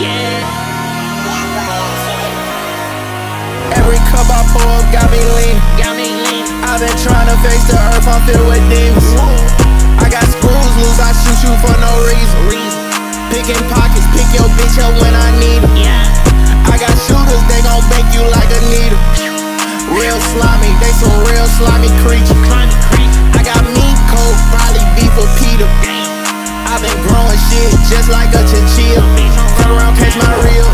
Yeah. Every cup I pour up got me lean. Got me lean. I've been trying to face the earth, I'm filled with demons. I got screws loose, I shoot you for no reason. Picking pockets, pick your bitch up when I need it. Yeah. I got shooters, they gon' bake you like a needle. Real slimy, they some real slimy creatures. I got meat cold, probably beef or Peter. I've been growing shit just like a chinchilla. Around, catch my reel.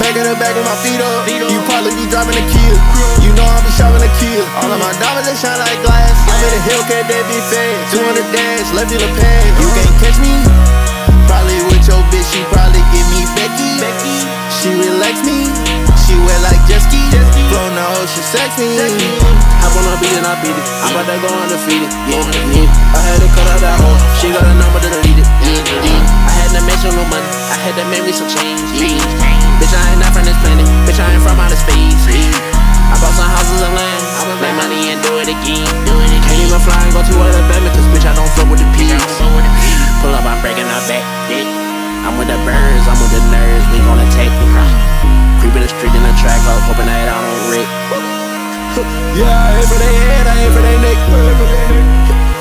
Back in the back with my feet up. You probably be driving a kill. You know I be shoving a kill. All of my diamonds they shine like glass. I'm in the Hellcat, they be fast. 200 dash, left in the pad. You can't catch me. Probably with your bitch, she probably give me Becky. She relax me. She wet like jet ski. Flow in the ocean, sex me. Hop on a beat and I beat it. I'm about to go undefeated. Yeah, yeah. I had to cut out I had me some change. Yeah. Bitch, I ain't not from this planet. Bitch, I ain't from outer space. Yeah. I bought some houses and land. I would make money and do it again. Do it. Can't even fly and go to Alabama, cause bitch, I don't fuck with the peas. Pull up, I'm breaking her back. Yeah. I'm with the birds, I'm with the nerds. We gon' attack you. Creeping the street in the track, up, hoping that I don't wreck. Yeah, I aim for their head, I aim for their neck.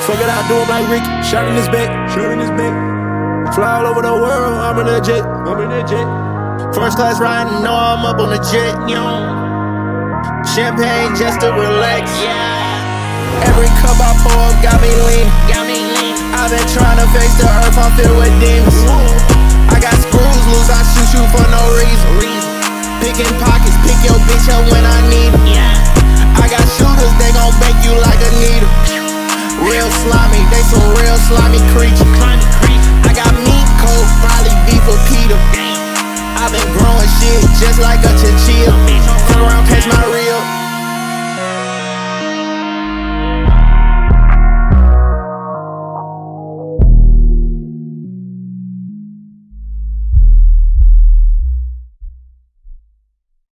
Fuck it, I do 'em like Rick, shot in his back, shot in his back. Fly all over the world, I'm in a jet, I'm in a jet. First class riding, know I'm up on the jet. Champagne just to relax. Yeah. Every cup I pour up got me lean. I've been trying to face the earth, I'm filled with demons. I got screws loose, I shoot you for no reason. Picking pockets, pick your bitch up when I need it. I got shooters, they gon' bake you like a needle. Real slimy, they some real. I've been growing shit just like a chinchilla. Come around, catch my reel.